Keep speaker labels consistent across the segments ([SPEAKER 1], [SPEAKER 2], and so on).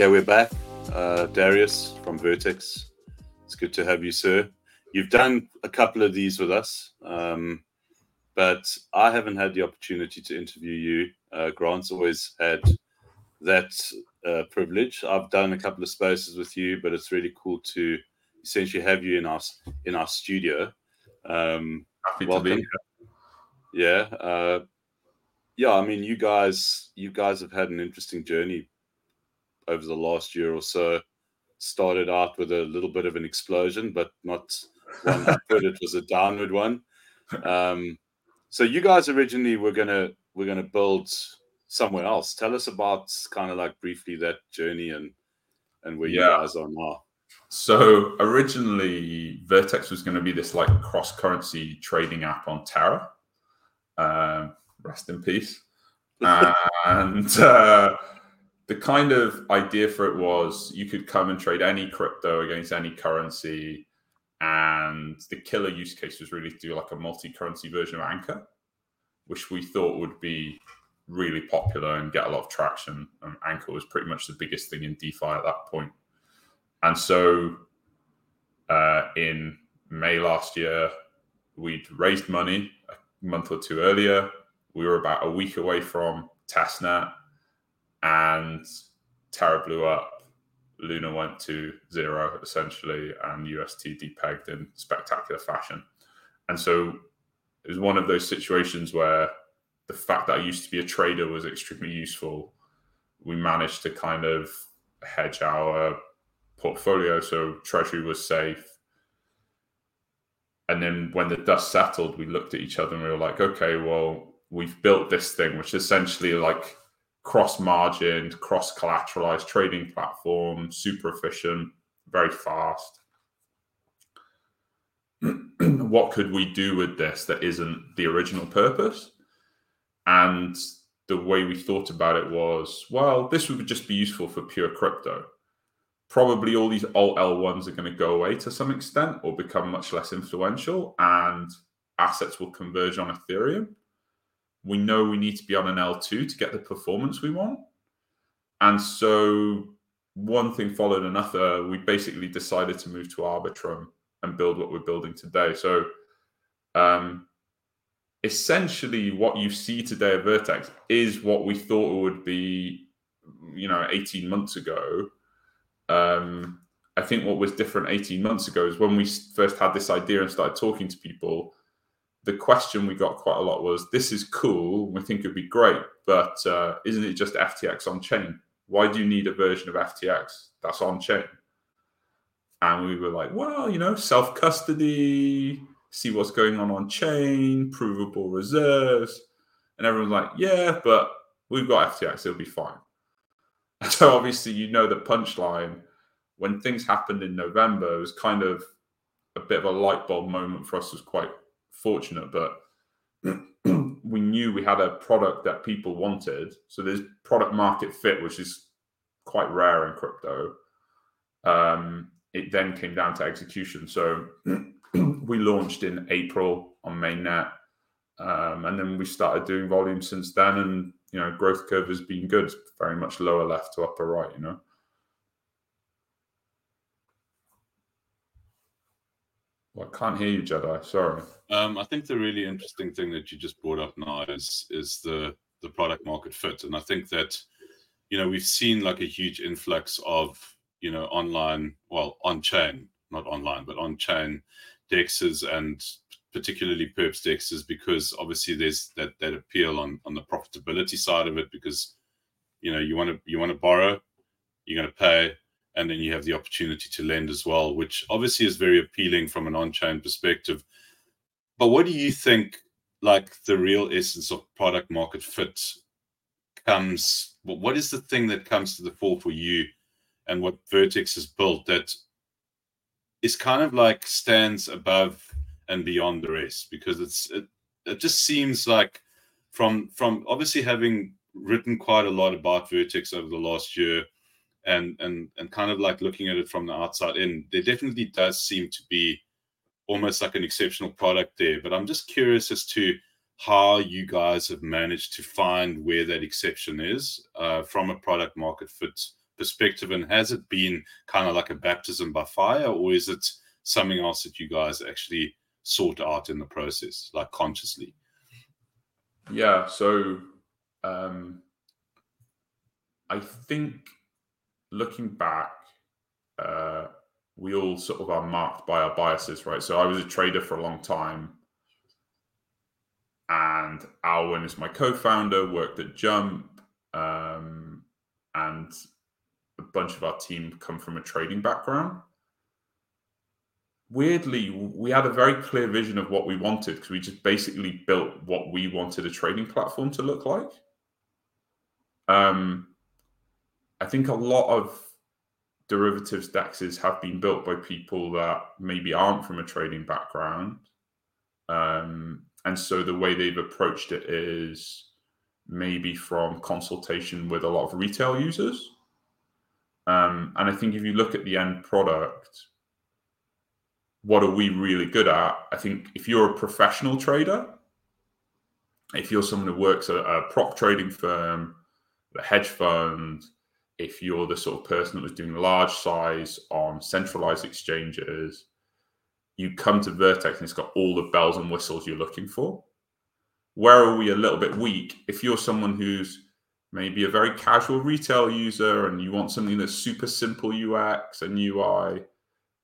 [SPEAKER 1] Okay, we're back. Uh, Darius from Vertex. It's good to have you, sir. You've done a couple of these with us, um, but I haven't had the opportunity to interview you. Uh, Grant's always had that uh, privilege. I've done a couple of spaces with you, but it's really cool to essentially have you in our in our studio. Um,
[SPEAKER 2] Happy
[SPEAKER 1] welcome.
[SPEAKER 2] to be.
[SPEAKER 1] Yeah, uh, yeah. I mean, you guys, you guys have had an interesting journey over the last year or so. Started out with a little bit of an explosion, but not one upward. It was a downward one. Um, so you guys originally were gonna we're gonna build somewhere else. Tell us about kind of like briefly that journey and and where you
[SPEAKER 2] Yeah.
[SPEAKER 1] guys are now.
[SPEAKER 2] So originally, Vertex was going to be this like cross currency trading app on Terra. Um, rest in peace. and uh, the kind of idea for it was you could come and trade any crypto against any currency. And the killer use case was really to do like a multi currency version of Anchor, which we thought would be really popular and get a lot of traction. And Anchor was pretty much the biggest thing in DeFi at that point. And so uh, in May last year, we'd raised money a month or two earlier. We were about a week away from testnet, and Terra blew up. Luna went to zero essentially, and UST depegged in spectacular fashion. And so it was one of those situations where the fact that I used to be a trader was extremely useful. We managed to kind of hedge our portfolio, so treasury was safe. And then when the dust settled, we looked at each other and we were like, okay, well, we've built this thing, which essentially like cross margined, cross collateralized trading platform, super efficient, very fast. what could we do with this that isn't the original purpose? And the way we thought about it was, well, this would just be useful for pure crypto probably all these alt L1s are going to go away to some extent or become much less influential, and assets will converge on Ethereum. We know we need to be on an L2 to get the performance we want. And so one thing followed another. We basically decided to move to Arbitrum and build what we're building today. So um, essentially what you see today at Vertex is what we thought it would be, you know, 18 months ago um, I think what was different 18 months ago is when we first had this idea and started talking to people, the question we got quite a lot was, This is cool. We think it'd be great, but uh, isn't it just FTX on chain? Why do you need a version of FTX that's on chain? And we were like, Well, you know, self custody, see what's going on on chain, provable reserves. And everyone's like, Yeah, but we've got FTX, it'll be fine. So obviously, you know the punchline. When things happened in November, was kind of a bit of a light bulb moment for us. Was quite fortunate, but we knew we had a product that people wanted. So there's product market fit, which is quite rare in crypto. Um, it then came down to execution. So we launched in April on mainnet, um, and then we started doing volume since then. And you know, growth curve has been good. Very much lower left to upper right. You know. Well, I can't hear you, Jedi. Sorry.
[SPEAKER 1] Um, I think the really interesting thing that you just brought up now is is the the product market fit, and I think that you know we've seen like a huge influx of you know online, well, on chain, not online, but on chain dexes and particularly perps dexes because obviously there's that that appeal on on the profitability side of it because you know you want to you want to borrow, you're going to pay, and then you have the opportunity to lend as well, which obviously is very appealing from an on-chain perspective. But what do you think, like the real essence of product market fit comes? What is the thing that comes to the fore for you, and what Vertex has built that is kind of like stands above and beyond the rest? Because it's it, it just seems like from from obviously having written quite a lot about Vertex over the last year and and and kind of like looking at it from the outside in, there definitely does seem to be almost like an exceptional product there. But I'm just curious as to how you guys have managed to find where that exception is uh, from a product market fit perspective? And has it been kind of like a baptism by fire, or is it something else that you guys actually sort out in the process, like consciously?
[SPEAKER 2] Yeah. So um, I think looking back, uh, we all sort of are marked by our biases, right? So I was a trader for a long time. And Alwyn is my co founder, worked at Jump. Um, and a bunch of our team come from a trading background. Weirdly, we had a very clear vision of what we wanted because we just basically built what we wanted a trading platform to look like. Um, I think a lot of derivatives dexes have been built by people that maybe aren't from a trading background. Um, and so the way they've approached it is maybe from consultation with a lot of retail users. Um, and I think if you look at the end product, what are we really good at? I think if you're a professional trader, if you're someone who works at a prop trading firm, a hedge fund, if you're the sort of person that was doing large size on centralized exchanges, you come to Vertex and it's got all the bells and whistles you're looking for. Where are we a little bit weak? If you're someone who's maybe a very casual retail user and you want something that's super simple UX and UI,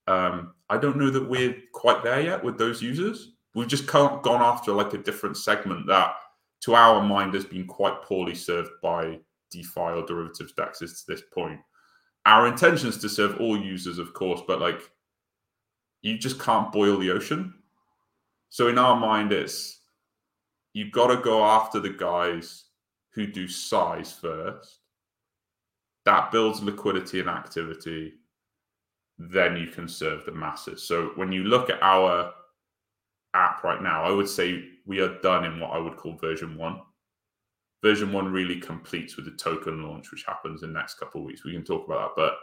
[SPEAKER 2] um, I don't know that we're quite there yet with those users. We've just gone after like a different segment that, to our mind, has been quite poorly served by DeFi or derivatives dexes to this point. Our intention is to serve all users, of course, but like you just can't boil the ocean. So in our mind, it's you've got to go after the guys who do size first. That builds liquidity and activity. Then you can serve the masses. So when you look at our app right now, I would say we are done in what I would call version one version one really completes with the token launch, which happens in the next couple of weeks. We can talk about that, but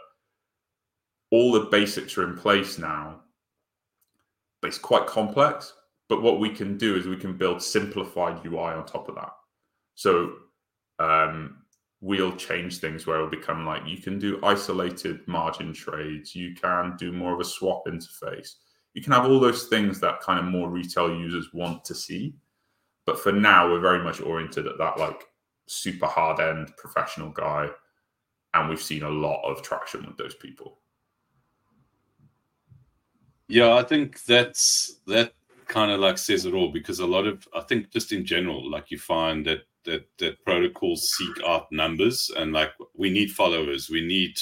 [SPEAKER 2] all the basics are in place now. But it's quite complex. But what we can do is we can build simplified UI on top of that. So um, we'll change things where it'll become like you can do isolated margin trades, you can do more of a swap interface, you can have all those things that kind of more retail users want to see. But for now, we're very much oriented at that like super hard end professional guy. And we've seen a lot of traction with those people.
[SPEAKER 1] Yeah, I think that's that kind of like says it all because a lot of I think just in general, like you find that that that protocols seek out numbers and like we need followers, we need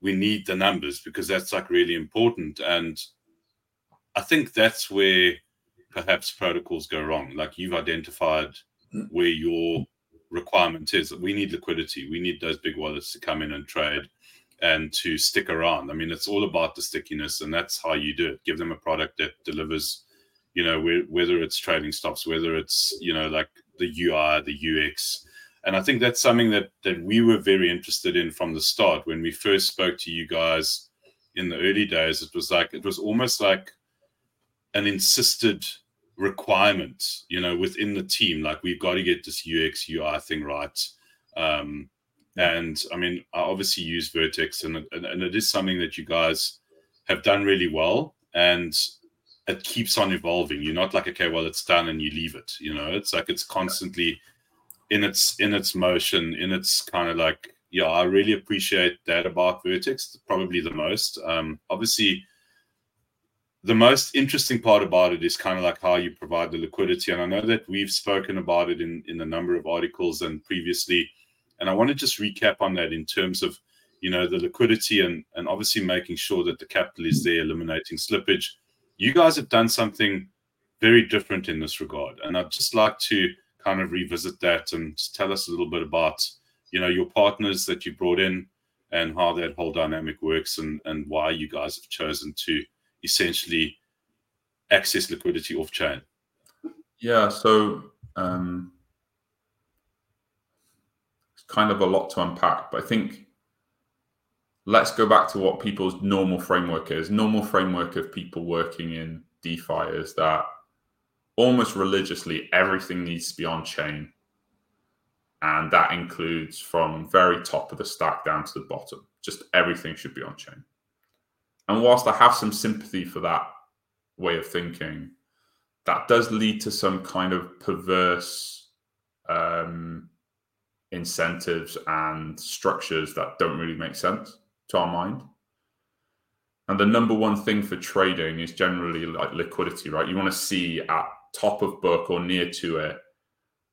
[SPEAKER 1] we need the numbers because that's like really important. And I think that's where perhaps protocols go wrong. Like you've identified mm. where your requirement is that we need liquidity. We need those big wallets to come in and trade and to stick around. I mean, it's all about the stickiness, and that's how you do it. Give them a product that delivers, you know, whether it's trading stops, whether it's, you know, like the UI, the UX. And I think that's something that that we were very interested in from the start. When we first spoke to you guys in the early days, it was like it was almost like an insisted requirement, you know, within the team. Like we've got to get this UX UI thing right. Um, and I mean, I obviously use Vertex, and, and, and it is something that you guys have done really well, and it keeps on evolving. You're not like, okay, well, it's done, and you leave it. You know, it's like it's constantly in its in its motion, in its kind of like, yeah. I really appreciate that about Vertex, probably the most. Um, obviously the most interesting part about it is kind of like how you provide the liquidity. And I know that we've spoken about it in, in a number of articles and previously. And I want to just recap on that in terms of, you know, the liquidity and, and obviously making sure that the capital is there, eliminating slippage. You guys have done something very different in this regard. And I'd just like to kind of revisit that and tell us a little bit about, you know, your partners that you brought in and how that whole dynamic works and, and why you guys have chosen to essentially access liquidity off chain?
[SPEAKER 2] Yeah, so um, it's kind of a lot to unpack, but I think let's go back to what people's normal framework is. Normal framework of people working in DeFi is that almost religiously everything needs to be on chain. And that includes from very top of the stack down to the bottom. Just everything should be on chain. And whilst I have some sympathy for that way of thinking, that does lead to some kind of perverse um, incentives and structures that don't really make sense to our mind. And the number one thing for trading is generally like liquidity, right? You want to see at top of book or near to it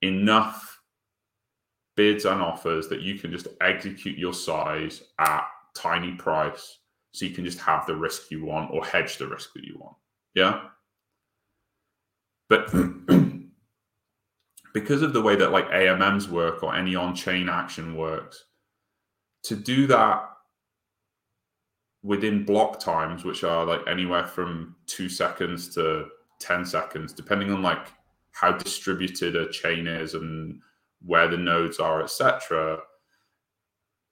[SPEAKER 2] enough bids and offers that you can just execute your size at tiny price so you can just have the risk you want or hedge the risk that you want. Yeah. But because of the way that like AMMs work or any on-chain action works, to do that within block times, which are like anywhere from two seconds to 10 seconds, depending on like how distributed a chain is and where the nodes are, etc.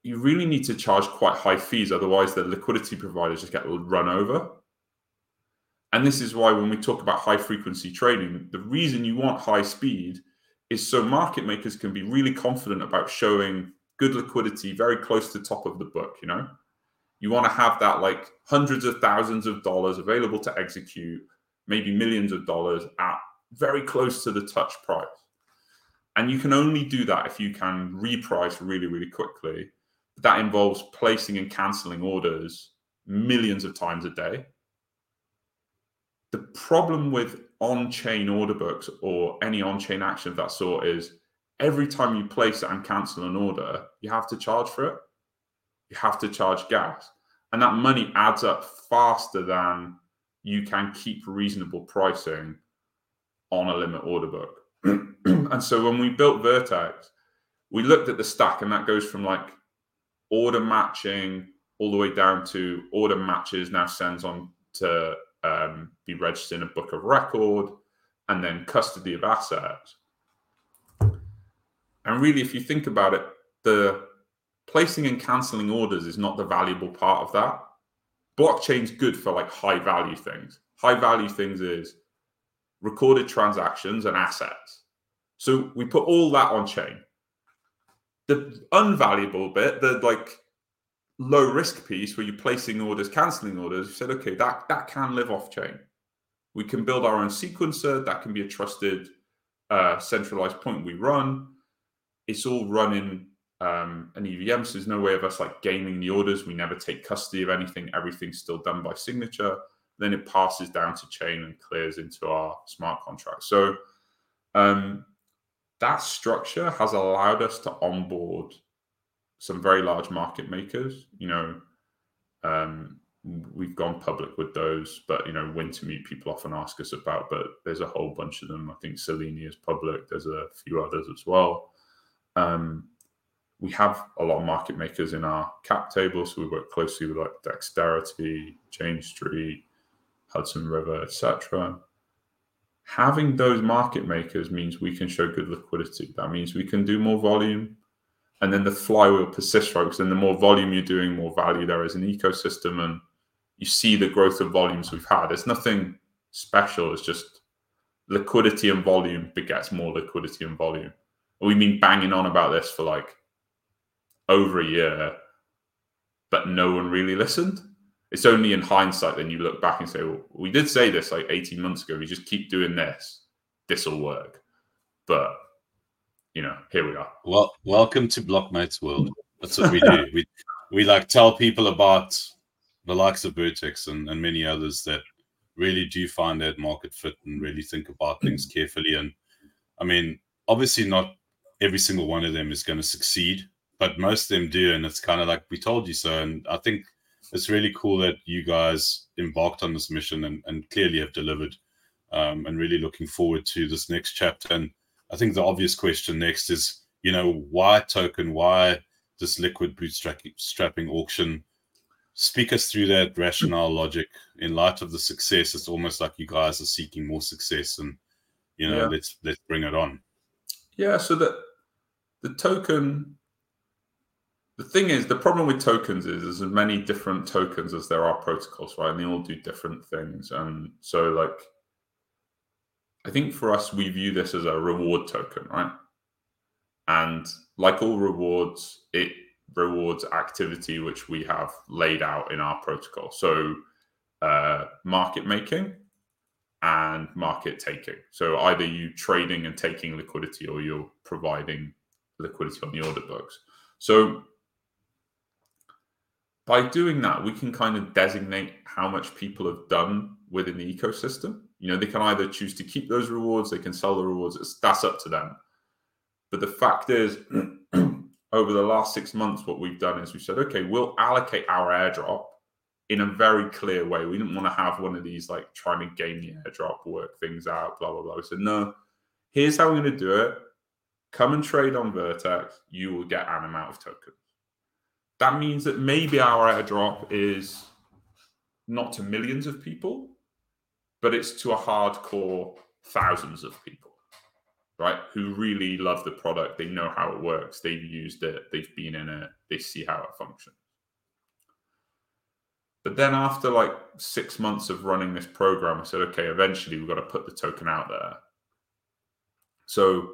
[SPEAKER 2] You really need to charge quite high fees, otherwise the liquidity providers just get run over. And this is why when we talk about high frequency trading, the reason you want high speed is so market makers can be really confident about showing good liquidity very close to top of the book you know? You want to have that like hundreds of thousands of dollars available to execute maybe millions of dollars at very close to the touch price. And you can only do that if you can reprice really really quickly that involves placing and canceling orders millions of times a day the problem with on-chain order books or any on-chain action of that sort is every time you place and cancel an order, you have to charge for it. You have to charge gas. And that money adds up faster than you can keep reasonable pricing on a limit order book. and so when we built Vertex, we looked at the stack, and that goes from like order matching all the way down to order matches now sends on to um, be registered in a book of record, and then custody of assets. And really, if you think about it, the placing and canceling orders is not the valuable part of that. Blockchain's good for like high value things. High value things is recorded transactions and assets. So we put all that on chain. The unvaluable bit, the like low risk piece where you're placing orders, canceling orders, you said, okay, that that can live off chain. We can build our own sequencer. That can be a trusted uh, centralized point we run. It's all running um, an EVM, so there's no way of us like gaming the orders. We never take custody of anything. Everything's still done by signature. Then it passes down to chain and clears into our smart contract. So um, that structure has allowed us to onboard some very large market makers. You know, um, we've gone public with those, but you know, Wintermute people often ask us about, but there's a whole bunch of them. I think Selini is public. There's a few others as well. Um, we have a lot of market makers in our cap table, so we work closely with like Dexterity, Jane Street, Hudson River, etc. Having those market makers means we can show good liquidity. That means we can do more volume and then the flywheel persists? Because then the more volume you're doing, more value there is an ecosystem, and you see the growth of volumes we've had. It's nothing special. It's just liquidity and volume begets more liquidity and volume. We've been banging on about this for like over a year, but no one really listened. It's only in hindsight then you look back and say, well, we did say this like 18 months ago. We just keep doing this. This will work. But you know, here we are.
[SPEAKER 1] Well, welcome to Blocmates World. That's what we do. we we like tell people about the likes of Vertex and, and many others that really do find that market fit and really think about things carefully. And I mean, obviously not every single one of them is going to succeed, but most of them do. And it's kind of like we told you so. And I think it's really cool that you guys embarked on this mission and, and clearly have delivered. Um, and really looking forward to this next chapter. And I think the obvious question next is, you know, why token? Why this liquid bootstrapping auction? Speak us through that rationale logic in light of the success. It's almost like you guys are seeking more success, and you know, yeah. let's let's bring it on.
[SPEAKER 2] Yeah. So that the token the thing is, the problem with tokens is there's as many different tokens as there are protocols, right? And they all do different things. And so, like, I think for us, we view this as a reward token, right? And like all rewards, it rewards activity which we have laid out in our protocol. So, uh, market making and market taking. So, either you trading and taking liquidity or you're providing liquidity on the order books. So, by doing that, we can kind of designate how much people have done within the ecosystem. You know, they can either choose to keep those rewards, they can sell the rewards. It's, that's up to them. But the fact is, over the last six months, what we've done is we said, okay, we'll allocate our airdrop in a very clear way. We didn't want to have one of these like trying to game the airdrop, work things out, blah, blah, blah. We said, no, here's how we're going to do it. Come and trade on Vertex, you will get an amount of tokens. That means that maybe our airdrop is not to millions of people, but it's to a hardcore thousands of people right? Who really love the product. They know how it works. They've used it. They've been in it. They see how it functions. But then after like six months of running this program, I said, okay, eventually we've got to put the token out there. So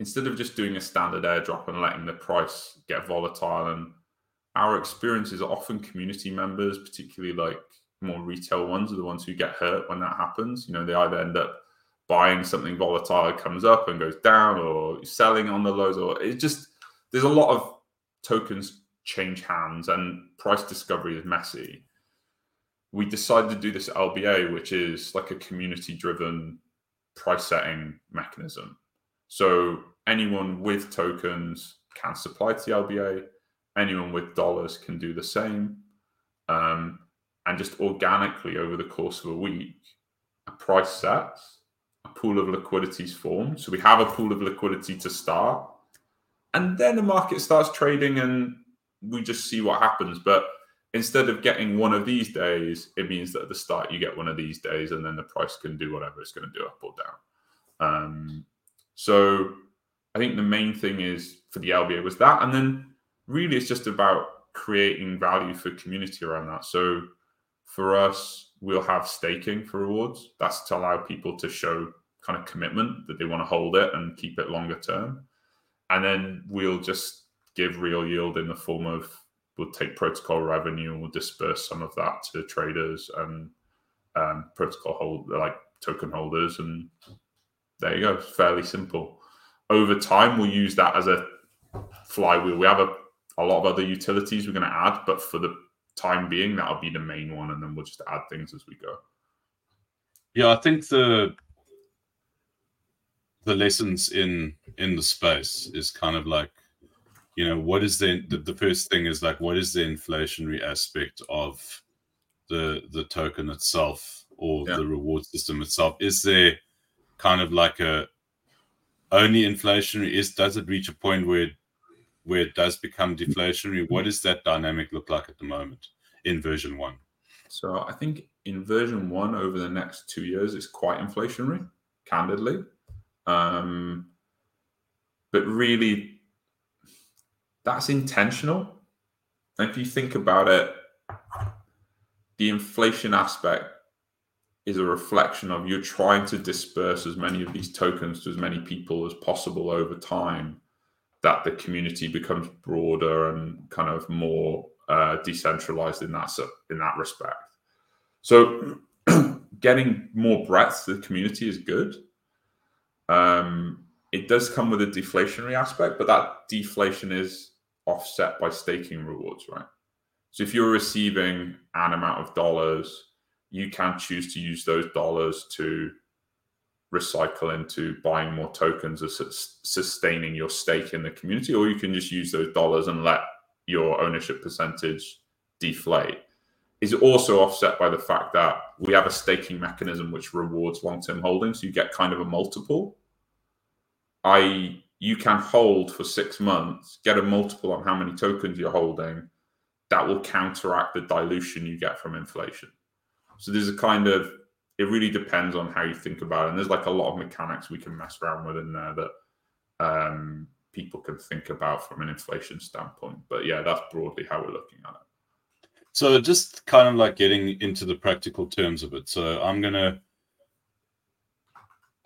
[SPEAKER 2] instead of just doing a standard airdrop and letting the price get volatile, and our experience is often community members, particularly like more retail ones, are the ones who get hurt when that happens. You know, they either end up buying something volatile comes up and goes down or selling on the lows or it just there's a lot of tokens change hands and price discovery is messy. We decided to do this lba which is like a community driven price setting mechanism. So anyone with tokens can supply to the lba anyone with dollars can do the same um, and just organically over the course of a week a price sets a pool of liquidities formed. So we have a pool of liquidity to start. And then the market starts trading and we just see what happens. But instead of getting one of these days, it means that at the start you get one of these days and then the price can do whatever it's going to do up or down. Um, so I think the main thing is for the LBA was that. And then really it's just about creating value for community around that. So for us, we'll have staking for rewards. That's to allow people to show kind of commitment that they want to hold it and keep it longer term. And then we'll just give real yield in the form of we'll take protocol revenue and we'll disperse some of that to traders and um, protocol hold like token holders. And there you go. It's fairly simple. Over time, we'll use that as a flywheel. We have a, a lot of other utilities we're going to add, but for the time being, that'll be the main one, and then we'll just add things as we go.
[SPEAKER 1] Yeah, I think the the lessons in in the space is kind of like, you know, what is the the, first thing is like what is the inflationary aspect of the the token itself or yeah. the reward system itself? Is there kind of like a only inflationary? Is does it reach a point where where it does become deflationary. What does that dynamic look like at the moment in version one?
[SPEAKER 2] So I think in version one, over the next two years, it's quite inflationary, candidly. Um, but really, that's intentional. And if you think about it, the inflation aspect is a reflection of you're trying to disperse as many of these tokens to as many people as possible over time that the community becomes broader and kind of more uh, decentralized in that in that respect. So, getting more breadth to the community is good. Um, it does come with a deflationary aspect, but that deflation is offset by staking rewards, right? So, if you're receiving an amount of dollars, you can choose to use those dollars to recycle into buying more tokens or sustaining your stake in the community, or you can just use those dollars and let your ownership percentage deflate. Is also offset by the fact that we have a staking mechanism which rewards long-term holdings. So you get kind of a multiple. I you can hold for six months, get a multiple on how many tokens you're holding. That will counteract the dilution you get from inflation. So there's a kind of it really depends on how you think about it. And there's like a lot of mechanics we can mess around with in there that um, people can think about from an inflation standpoint. But yeah, that's broadly how we're looking at it.
[SPEAKER 1] So just kind of like getting into the practical terms of it. So I'm gonna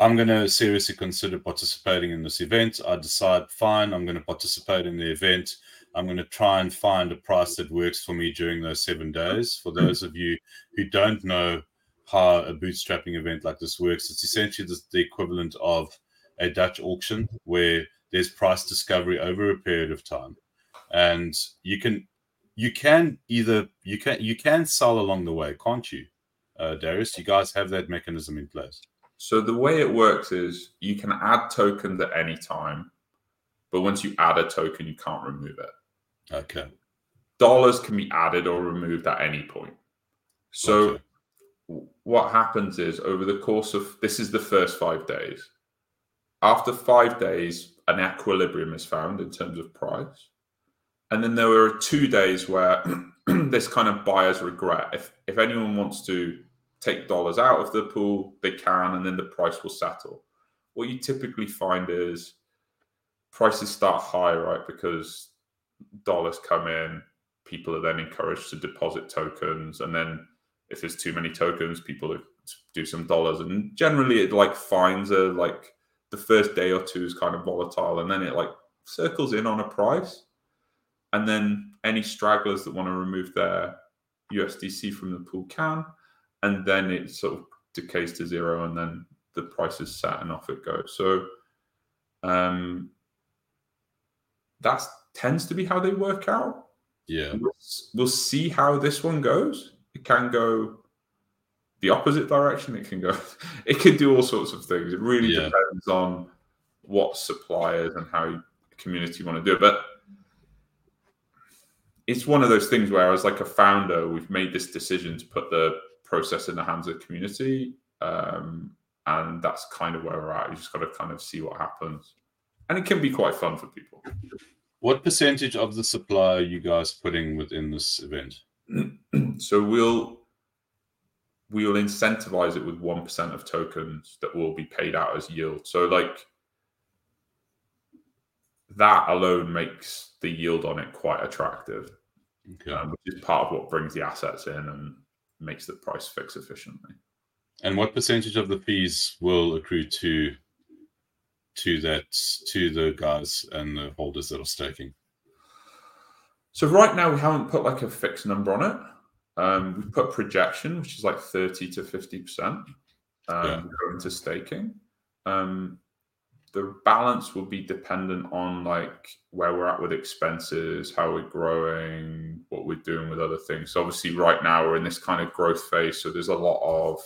[SPEAKER 1] I'm to seriously consider participating in this event. I decide, fine, I'm going to participate in the event. I'm going to try and find a price that works for me during those seven days. For those of you who don't know how a bootstrapping event like this works, it's essentially the, the equivalent of a Dutch auction where there's price discovery over a period of time, and you can you can either you can you can sell along the way, can't you, uh, Darius? You guys have that mechanism in place.
[SPEAKER 2] So the way it works is you can add tokens at any time, but once you add a token, you can't remove it.
[SPEAKER 1] Okay.
[SPEAKER 2] Dollars can be added or removed at any point. So okay. What happens is over the course of this is the first five days. After five days, an equilibrium is found in terms of price. And then there are two days where this kind of buyer's regret. If if anyone wants to take dollars out of the pool, they can, and then the price will settle. What you typically find is prices start high, right? Because dollars come in, people are then encouraged to deposit tokens, and then if there's too many tokens, people do some dollars, and generally it like finds a like the first day or two is kind of volatile, and then it like circles in on a price, and then any stragglers that want to remove their USDC from the pool can, and then it sort of decays to zero, and then the price is set, and off it goes. So, um, that tends to be how they work out.
[SPEAKER 1] Yeah,
[SPEAKER 2] we'll, we'll see how this one goes. It can go the opposite direction. It can go. It can do all sorts of things. It really yeah. depends on what suppliers and how the community want to do it. But it's one of those things where, as like a founder, we've made this decision to put the process in the hands of the community. Um, and that's kind of where we're at. You just got to kind of see what happens. And it can be quite fun for people.
[SPEAKER 1] What percentage of the supply are you guys putting within this event?
[SPEAKER 2] so we'll we'll incentivize it with 1% of tokens that will be paid out as yield. So like that alone makes the yield on it quite attractive, okay. um, which is part of what brings the assets in and makes the price fix efficiently.
[SPEAKER 1] And what percentage of the fees will accrue to to that to the guys and the holders that are staking?
[SPEAKER 2] So right now we haven't put like a fixed number on it. Um, we put projection, which is like thirty to fifty percent um, yeah. going to staking. Um, the balance will be dependent on like where we're at with expenses, how we're growing, what we're doing with other things. So obviously, right now we're in this kind of growth phase, so there's a lot of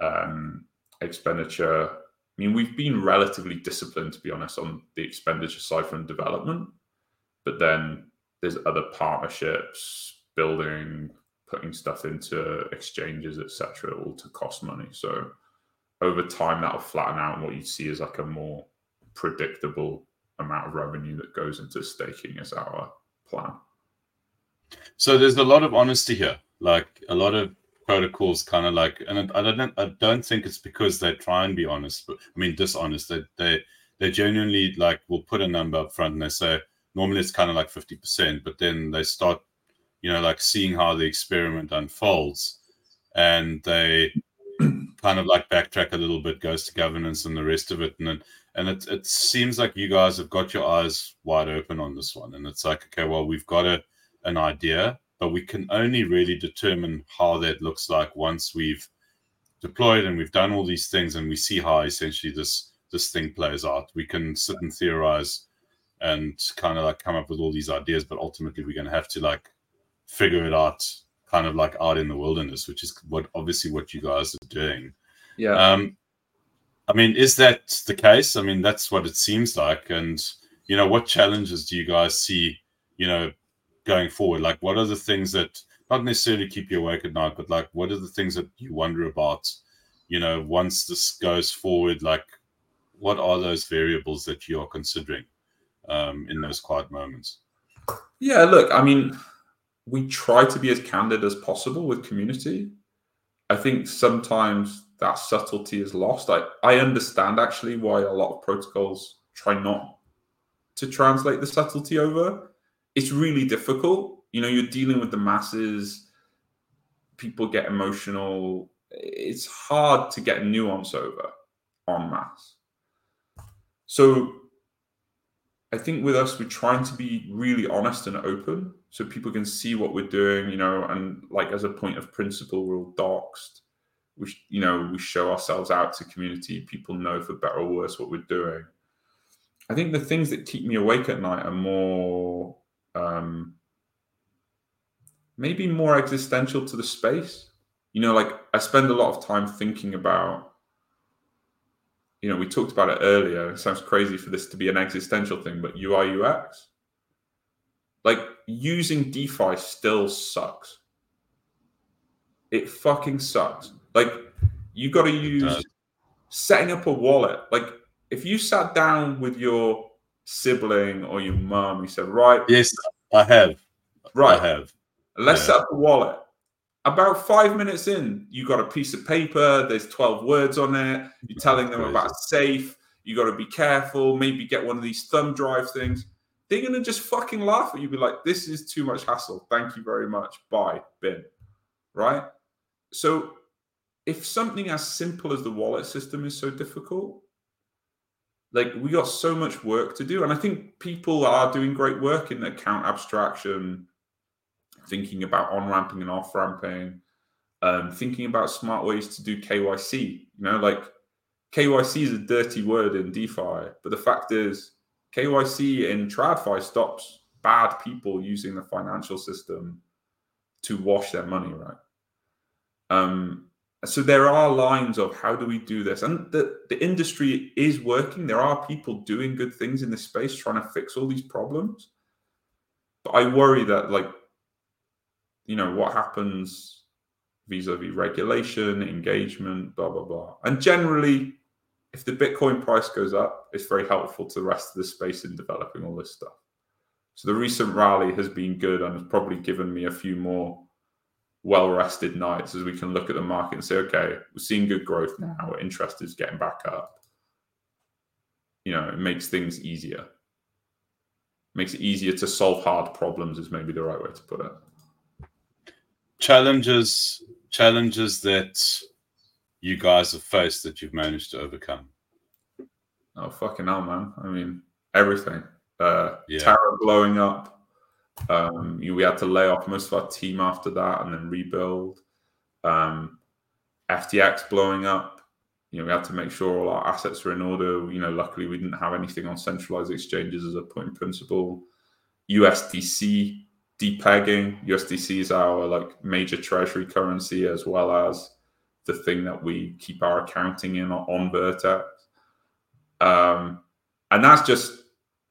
[SPEAKER 2] um, expenditure. I mean, we've been relatively disciplined, to be honest, on the expenditure side from development, but then there's other partnerships, building, putting stuff into exchanges, etc., all to cost money. So over time that'll flatten out and what you see is like a more predictable amount of revenue that goes into staking as our plan.
[SPEAKER 1] So there's a lot of honesty here, like a lot of protocols kind of like and I don't I don't think it's because they try and be honest, but I mean dishonest. They they they genuinely like will put a number up front and they say normally it's kind of like 50%, but then they start, you know, like seeing how the experiment unfolds and they kind of like backtrack a little bit, goes to governance and the rest of it, and then, and it it seems like you guys have got your eyes wide open on this one, and it's like okay, well we've got a an idea, but we can only really determine how that looks like once we've deployed and we've done all these things and we see how essentially this this thing plays out. We can sit and theorize and kind of like come up with all these ideas, but ultimately we're going to have to like figure it out kind of like out in the wilderness, which is what obviously what you guys are doing.
[SPEAKER 2] Yeah.
[SPEAKER 1] Um, I mean, is that the case? I mean, that's what it seems like. And you know, what challenges do you guys see? You know, going forward, like what are the things that not necessarily keep you awake at night, but like what are the things that you wonder about? You know, once this goes forward, like what are those variables that you are considering um, in those quiet moments?
[SPEAKER 2] Yeah, look, I mean, we try to be as candid as possible with community. I think sometimes that subtlety is lost. I, I understand actually why a lot of protocols try not to translate the subtlety over. It's really difficult. You know, you're dealing with the masses, people get emotional. It's hard to get nuance over. en masse. So I think with us, we're trying to be really honest and open so people can see what we're doing, you know, and like as a point of principle, we're all doxed. We, you know, we show ourselves out to community. People know for better or worse what we're doing. I think the things that keep me awake at night are more, um, maybe more existential to the space. You know, like I spend a lot of time thinking about you know, we talked about it earlier. It sounds crazy for this to be an existential thing, but UI UX, like using DeFi still sucks. It fucking sucks. Like you got to use setting up a wallet. Like if you sat down with your sibling or your mom, you said, right?
[SPEAKER 1] Yes, I have.
[SPEAKER 2] Right.
[SPEAKER 1] I have.
[SPEAKER 2] Let's yeah. set up a wallet about five minutes in, you got a piece of paper, there's 12 words on it, you're telling them about safe, you got to be careful, maybe get one of these thumb drive things. They're going to just fucking laugh at you, be like, this is too much hassle. Thank you very much. Bye, bin. Right? So, if something as simple as the wallet system is so difficult, like we got so much work to do. And I think people are doing great work in account abstraction, thinking about on ramping and off ramping, um, thinking about smart ways to do KYC. You know, like KYC is a dirty word in DeFi, but the fact is, KYC in TradFi stops bad people using the financial system to wash their money, right? Um, so there are lines of how do we do this, and the the industry is working. There are people doing good things in this space, trying to fix all these problems. But I worry that like you know what happens vis-a-vis regulation engagement blah blah blah. And generally if the bitcoin price goes up it's very helpful to the rest of the space in developing all this stuff. So the recent rally has been good and has probably given me a few more well rested nights as we can look at the market and say okay we're seeing good growth now. Mm-hmm. Interest is getting back up. You know it makes things easier. Makes it easier to solve hard problems is maybe the right way to put it
[SPEAKER 1] challenges challenges that you guys have faced that you've managed to overcome?
[SPEAKER 2] Oh fucking hell, man! I mean, everything. Uh, yeah. Terra blowing up. Um, we had to lay off most of our team after that, and then rebuild. Um, FTX blowing up. You know, we had to make sure all our assets were in order. You know, luckily we didn't have anything on centralized exchanges as a point principle. USDC depegging. USDC is our like major treasury currency as well as the thing that we keep our accounting in on Vertex. Um, and that's just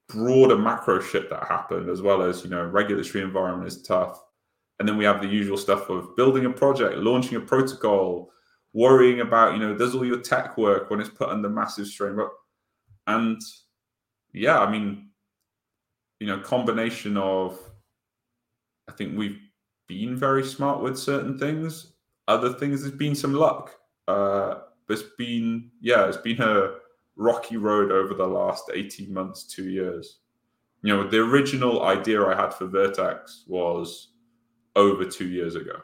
[SPEAKER 2] broader macro shit that happened as well as you know regulatory environment is tough and then we have the usual stuff of building a project launching a protocol worrying about you know does all your tech work when it's put under massive strain and yeah i mean you know combination of I think we've been very smart with certain things. Other things, there's been some luck. Uh, there's been, yeah, it's been a rocky road over the last 18 months, two years. You know, the original idea I had for Vertex was over two years ago.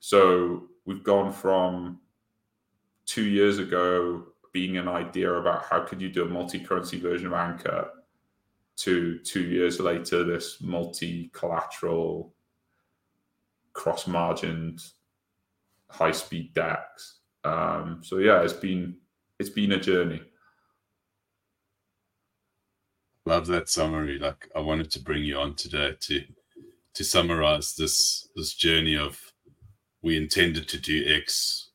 [SPEAKER 2] So we've gone from two years ago being an idea about how could you do a multi-currency version of Anchor to two years later, this multi collateral, cross margined, high speed DEX. Um, so yeah, it's been it's been a journey.
[SPEAKER 1] Love that summary. Like I wanted to bring you on today to to summarize this this journey of we intended to do X,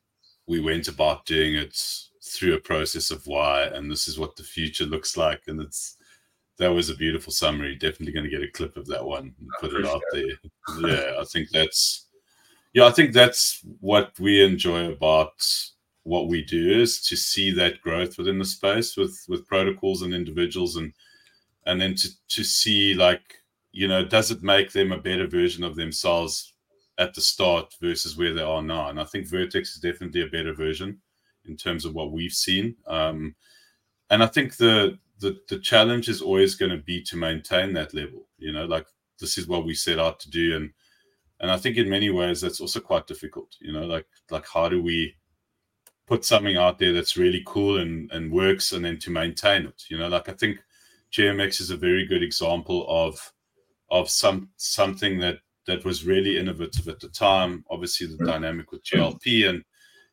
[SPEAKER 1] we went about doing it through a process of Y, and this is what the future looks like, and it's that was a beautiful summary. Definitely going to get a clip of that one and put it out there. yeah, I think that's yeah, I think that's what we enjoy about what we do is to see that growth within the space with with protocols and individuals and and then to to see like you know does it make them a better version of themselves at the start versus where they are now and i think vertex is definitely a better version in terms of what we've seen um, and i think the the the challenge is always going to be to maintain that level. You know, like this is what we set out to do, and and I think in many ways that's also quite difficult. You know, like like how do we put something out there that's really cool and and works, and then to maintain it. You know, like I think GMX is a very good example of of some something that that was really innovative at the time. Obviously, the dynamic with GLP and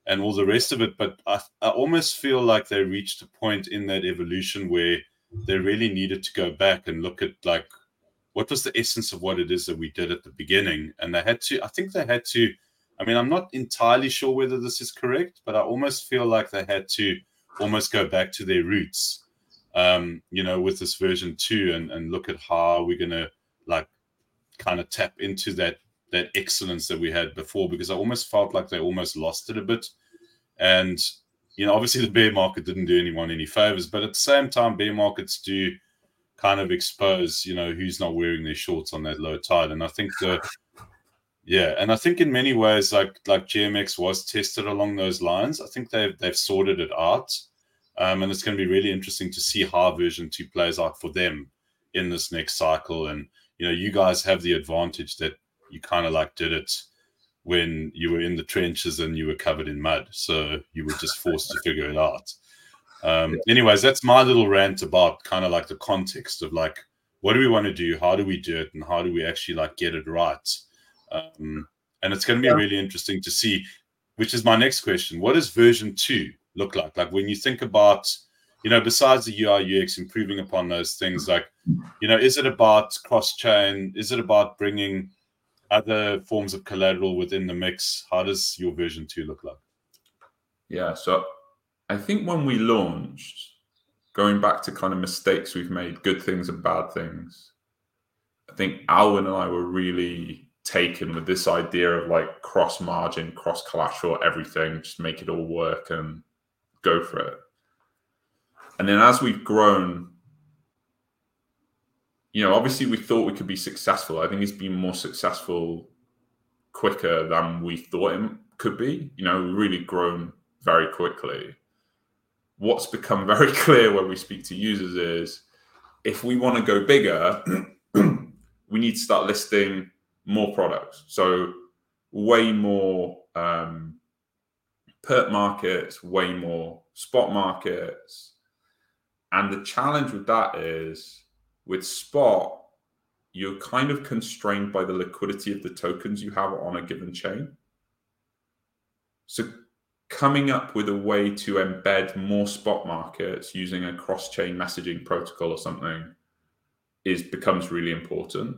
[SPEAKER 1] and all the rest of it. But I, I almost feel like they reached a point in that evolution where they really needed to go back and look at like what was the essence of what it is that we did at the beginning, and they had to. I think they had to. I mean, I'm not entirely sure whether this is correct, but I almost feel like they had to almost go back to their roots, um, you know, with this version two, and and look at how we're gonna like kind of tap into that that excellence that we had before because I almost felt like they almost lost it a bit. And you know, obviously the bear market didn't do anyone any favors, but at the same time, bear markets do kind of expose, you know, who's not wearing their shorts on that low tide. And I think the yeah, and I think in many ways, like like GMX was tested along those lines. I think they've they've sorted it out. Um, and it's going to be really interesting to see how version two plays out for them in this next cycle. And you know, you guys have the advantage that you kind of like did it when you were in the trenches and you were covered in mud. So you were just forced to figure it out. Um, anyways, that's my little rant about kind of like the context of like, what do we want to do? How do we do it? And how do we actually like get it right? Um, and it's going to be really interesting to see, which is my next question. What does version two look like? Like when you think about, you know, besides the UI UX improving upon those things, like, you know, is it about cross chain? Is it about bringing other forms of collateral within the mix? How does your version two look like?
[SPEAKER 2] Yeah, so I think when we launched, going back to kind of mistakes we've made, good things and bad things, I think Alwin and I were really taken with this idea of like cross margin, cross collateral, everything, just make it all work and go for it. And then as we've grown, you know, obviously we thought we could be successful. I think it's been more successful quicker than we thought it could be. You know, really grown very quickly. What's become very clear when we speak to users is if we want to go bigger, we need to start listing more products. So way more um, perp markets, way more spot markets. And the challenge with that is with Spot, you're kind of constrained by the liquidity of the tokens you have on a given chain. So coming up with a way to embed more spot markets using a cross-chain messaging protocol or something is becomes really important.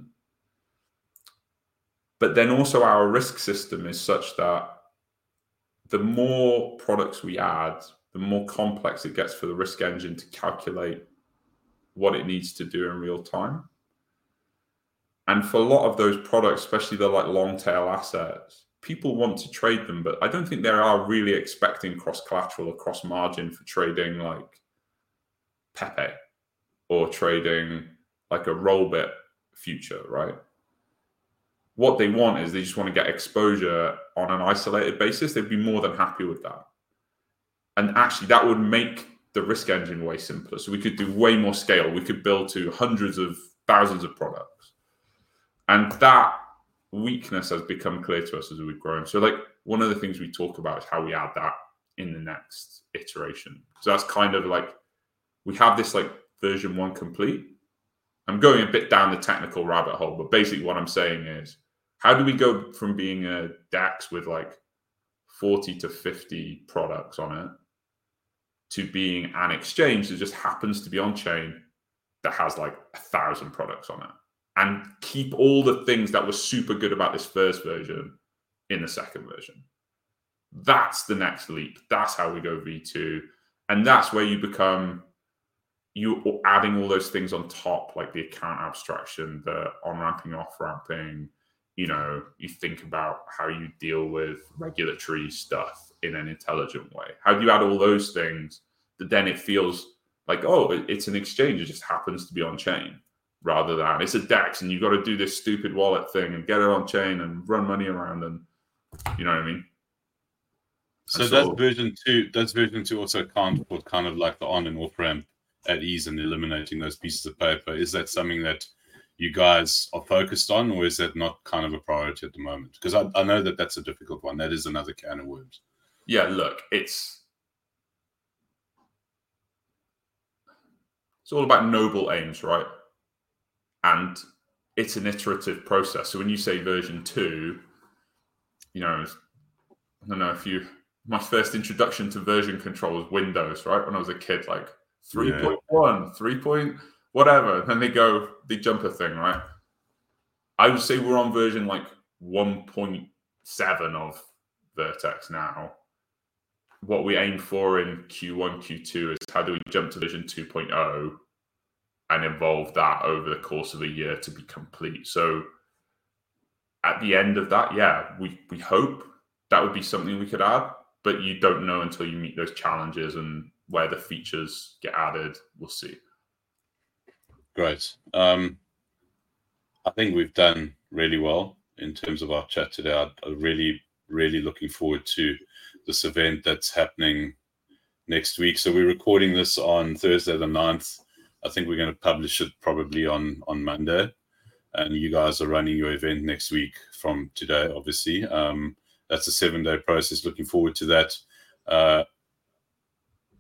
[SPEAKER 2] But then also our risk system is such that the more products we add, the more complex it gets for the risk engine to calculate what it needs to do in real time. And for a lot of those products, especially the like long tail assets, people want to trade them, but I don't think they are really expecting cross collateral or cross margin for trading like Pepe or trading like a rollbit future, right? What they want is they just want to get exposure on an isolated basis. They'd be more than happy with that. And actually, that would make the risk engine way simpler. So we could do way more scale. We could build to hundreds of thousands of products. And that weakness has become clear to us as we've grown. So, like, one of the things we talk about is how we add that in the next iteration. So that's kind of like we have this like version one complete. I'm going a bit down the technical rabbit hole, but basically what I'm saying is how do we go from being a DEX with like 40 to 50 products on it to being an exchange that just happens to be on chain that has like a thousand products on it and keep all the things that were super good about this first version in the second version. That's the next leap. That's how we go V2. And that's where you become you adding all those things on top, like the account abstraction, the on ramping, off ramping. You know, you think about how you deal with regulatory stuff in an intelligent way? How do you add all those things then it feels like, oh, it's an exchange, it just happens to be on chain rather than it's a DEX and you've got to do this stupid wallet thing and get it on chain and run money around and you know what I mean?
[SPEAKER 1] So, so that version two, does version two also can't for kind of like the on and off ramp at ease and eliminating those pieces of paper? Is that something that you guys are focused on, or is that not kind of a priority at the moment? Because I, I know that that's a difficult one. That is another can of worms
[SPEAKER 2] yeah, look, it's it's all about noble aims, right? And it's an iterative process. So when you say version two, you know, I don't know if you my first introduction to version control was Windows, right? When I was a kid, like 3.1, yeah. 3. Point whatever. And then they go, they jump a thing, right? I would say we're on version like 1.7 of Vertex now. What we aim for in Q1, Q2 is how do we jump to version 2.0 and evolve that over the course of a year to be complete. So at the end of that, yeah, we, we hope that would be something we could add, but you don't know until you meet those challenges and where the features get added. We'll see.
[SPEAKER 1] Great. Um, I think we've done really well in terms of our chat today. I'm really, really looking forward to this event that's happening next week. So we're recording this on Thursday the 9th. I think we're going to publish it probably on on Monday. And you guys are running your event next week from today, obviously. Um, that's a seven day process. Looking forward to that. Uh,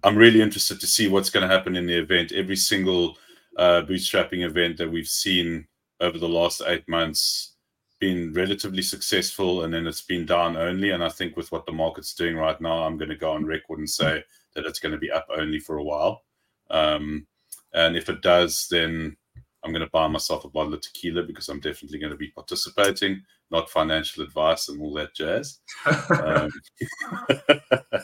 [SPEAKER 1] I'm really interested to see what's going to happen in the event. Every single uh, bootstrapping event that we've seen over the last eight months been relatively successful and then it's been down only. And I think with what the market's doing right now, I'm going to go on record and say that it's going to be up only for a while. Um, and if it does, then I'm going to buy myself a bottle of tequila because I'm definitely going to be participating, not financial advice and all that jazz. um,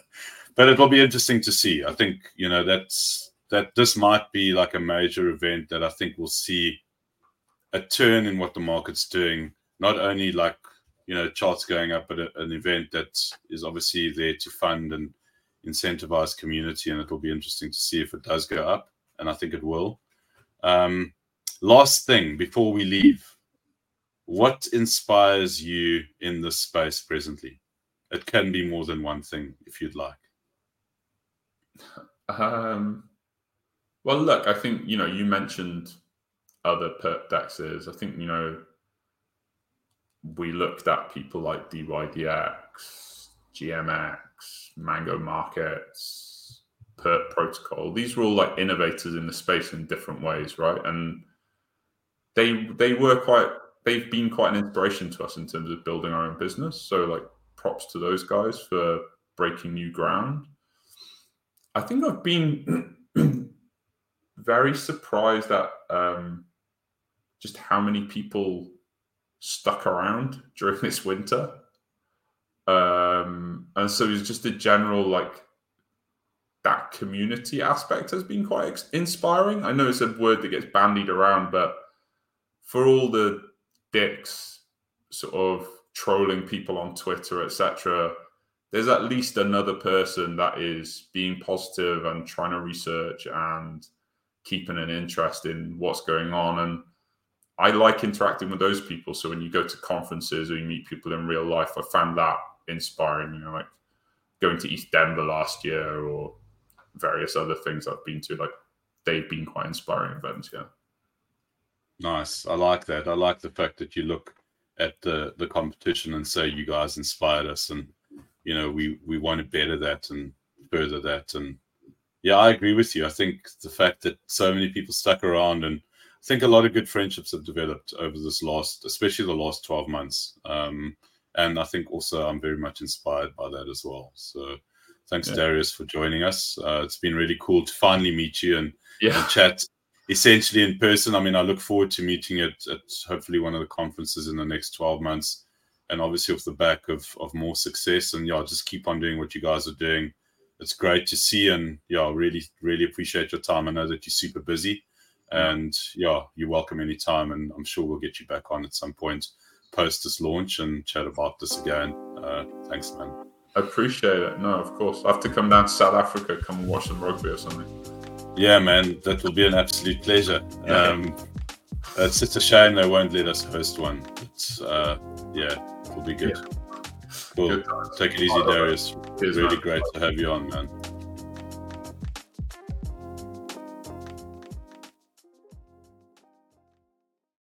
[SPEAKER 1] but it will be interesting to see. I think, you know, that's that this might be like a major event that I think we'll see a turn in what the market's doing, not only like you know charts going up, but a, an event that is obviously there to fund and incentivize community, and it'll be interesting to see if it does go up, and I think it will. Um, last thing before we leave, what inspires you in this space presently? It can be more than one thing if you'd like.
[SPEAKER 2] Um, well, look, I think you know you mentioned other perp dexes. I think, you know, we looked at people like DYDX, GMX, Mango Markets, Perp Protocol. These were all like innovators in the space in different ways, right? And they they were quite they've been quite an inspiration to us in terms of building our own business. So like props to those guys for breaking new ground. I think I've been very surprised at um, just how many people stuck around during this winter. Um, and so it's just a general like that community aspect has been quite ex- inspiring. I know it's a word that gets bandied around, but for all the dicks sort of trolling people on Twitter, etc., there's at least another person that is being positive and trying to research and keeping an interest in what's going on. And I like interacting with those people. So when you go to conferences or you meet people in real life, I found that inspiring. You know, like going to ETHDenver last year or various other things I've been to. Like they've been quite inspiring events. Yeah.
[SPEAKER 1] Nice. I like that. I like the fact that you look at the the competition and say you guys inspired us, and you know we we want to better that and further that. And yeah, I agree with you. I think the fact that so many people stuck around and think a lot of good friendships have developed over this last, especially the last 12 months. Um, and I think also I'm very much inspired by that as well. So thanks, yeah. Darius, for joining us. Uh, it's been really cool to finally meet you and, yeah. and, chat essentially in person. I mean, I look forward to meeting at, at hopefully one of the conferences in the next 12 months. And obviously, off the back of, of more success, and yeah, just keep on doing what you guys are doing. It's great to see, and yeah, really, really appreciate your time. I know that you're super busy, and yeah, you're welcome anytime. And I'm sure we'll get you back on at some point post this launch and chat about this again. Uh, thanks, man.
[SPEAKER 2] I appreciate it. No, of course. I have to come down to South Africa, come and watch some rugby or something.
[SPEAKER 1] Yeah, man, that will be an absolute pleasure. Yeah. Um, it's just a shame they won't let us host one. But uh, yeah, it will be good. Yeah. Cool. Good Take it easy, Darius. Cheers, really man. great to have you on, man.